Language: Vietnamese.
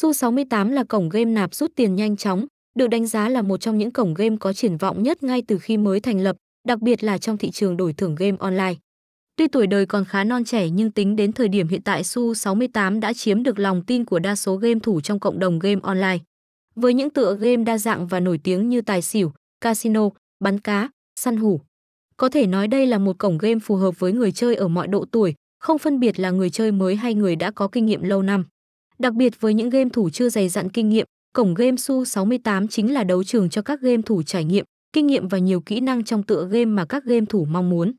Su68 là cổng game nạp rút tiền nhanh chóng, được đánh giá là một trong những cổng game có triển vọng nhất ngay từ khi mới thành lập, đặc biệt là trong thị trường đổi thưởng game online. Tuy tuổi đời còn khá non trẻ nhưng tính đến thời điểm hiện tại Su68 đã chiếm được lòng tin của đa số game thủ trong cộng đồng game online. Với những tựa game đa dạng và nổi tiếng như tài xỉu, casino, bắn cá, săn hủ. Có thể nói đây là một cổng game phù hợp với người chơi ở mọi độ tuổi, không phân biệt là người chơi mới hay người đã có kinh nghiệm lâu năm. Đặc biệt với những game thủ chưa dày dặn kinh nghiệm, cổng game Su68 chính là đấu trường cho các game thủ trải nghiệm, kinh nghiệm và nhiều kỹ năng trong tựa game mà các game thủ mong muốn.